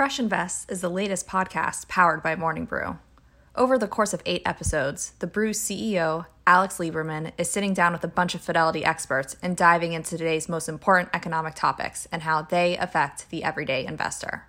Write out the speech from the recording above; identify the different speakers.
Speaker 1: Fresh Invest is the latest podcast powered by Morning Brew. Over the course of eight episodes, the Brew CEO, Alex Lieberman, is sitting down with a bunch of Fidelity experts and diving into today's most important economic topics and how they affect the everyday investor.